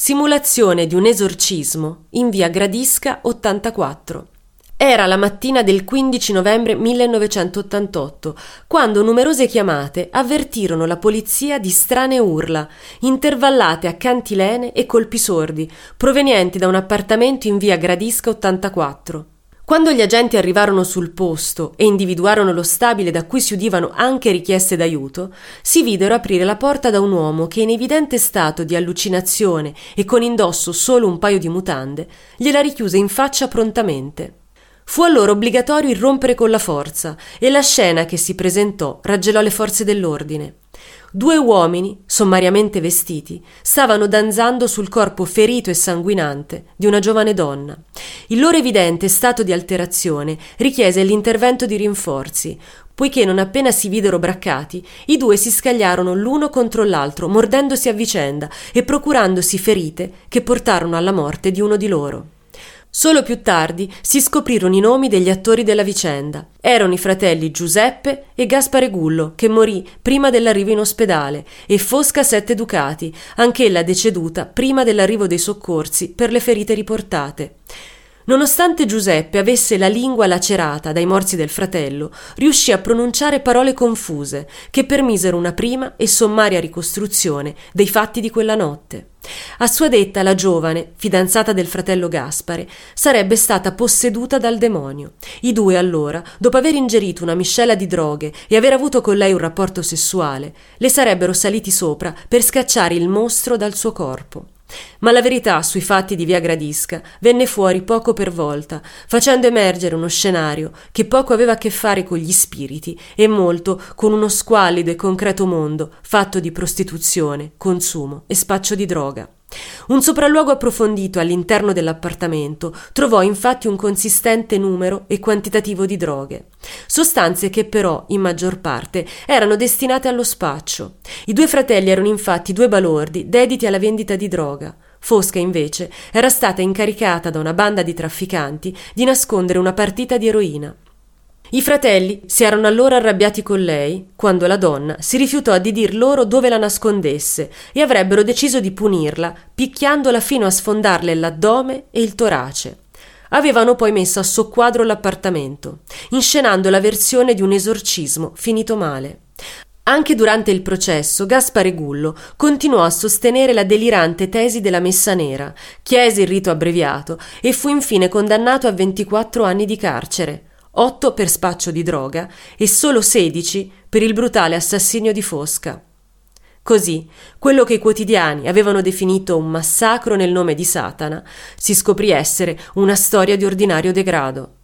Simulazione di un esorcismo in via Gradisca 84. Era la mattina del 15 novembre 1988, quando numerose chiamate avvertirono la polizia di strane urla, intervallate a cantilene e colpi sordi, provenienti da un appartamento in via Gradisca 84. Quando gli agenti arrivarono sul posto e individuarono lo stabile da cui si udivano anche richieste d'aiuto, si videro aprire la porta da un uomo che in evidente stato di allucinazione e con indosso solo un paio di mutande, gliela richiuse in faccia prontamente. Fu allora obbligatorio irrompere con la forza e la scena che si presentò raggelò le forze dell'ordine. Due uomini, sommariamente vestiti, stavano danzando sul corpo ferito e sanguinante di una giovane donna. Il loro evidente stato di alterazione richiese l'intervento di rinforzi, poiché non appena si videro braccati, i due si scagliarono l'uno contro l'altro, mordendosi a vicenda e procurandosi ferite che portarono alla morte di uno di loro. Solo più tardi si scoprirono i nomi degli attori della vicenda. Erano i fratelli Giuseppe e Gaspare Gullo, che morì prima dell'arrivo in ospedale, e Fosca Sette Ducati, anch'ella deceduta prima dell'arrivo dei soccorsi per le ferite riportate. Nonostante Giuseppe avesse la lingua lacerata dai morsi del fratello, riuscì a pronunciare parole confuse che permisero una prima e sommaria ricostruzione dei fatti di quella notte. A sua detta la giovane, fidanzata del fratello Gaspare, sarebbe stata posseduta dal demonio. I due allora, dopo aver ingerito una miscela di droghe e aver avuto con lei un rapporto sessuale, le sarebbero saliti sopra per scacciare il mostro dal suo corpo. Ma la verità sui fatti di via Gradisca venne fuori poco per volta, facendo emergere uno scenario che poco aveva a che fare con gli spiriti e molto con uno squallido e concreto mondo fatto di prostituzione, consumo e spaccio di droga. Un sopralluogo approfondito all'interno dell'appartamento trovò infatti un consistente numero e quantitativo di droghe, sostanze che però, in maggior parte, erano destinate allo spaccio. I due fratelli erano infatti due balordi dediti alla vendita di droga. Fosca, invece, era stata incaricata da una banda di trafficanti di nascondere una partita di eroina. I fratelli si erano allora arrabbiati con lei quando la donna si rifiutò di dir loro dove la nascondesse e avrebbero deciso di punirla picchiandola fino a sfondarle l'addome e il torace. Avevano poi messo a soqquadro l'appartamento, inscenando la versione di un esorcismo finito male. Anche durante il processo Gaspare Gullo continuò a sostenere la delirante tesi della messa nera, chiese il rito abbreviato e fu infine condannato a 24 anni di carcere, 8 per spaccio di droga e solo 16 per il brutale assassinio di Fosca. Così, quello che i quotidiani avevano definito un massacro nel nome di Satana si scoprì essere una storia di ordinario degrado.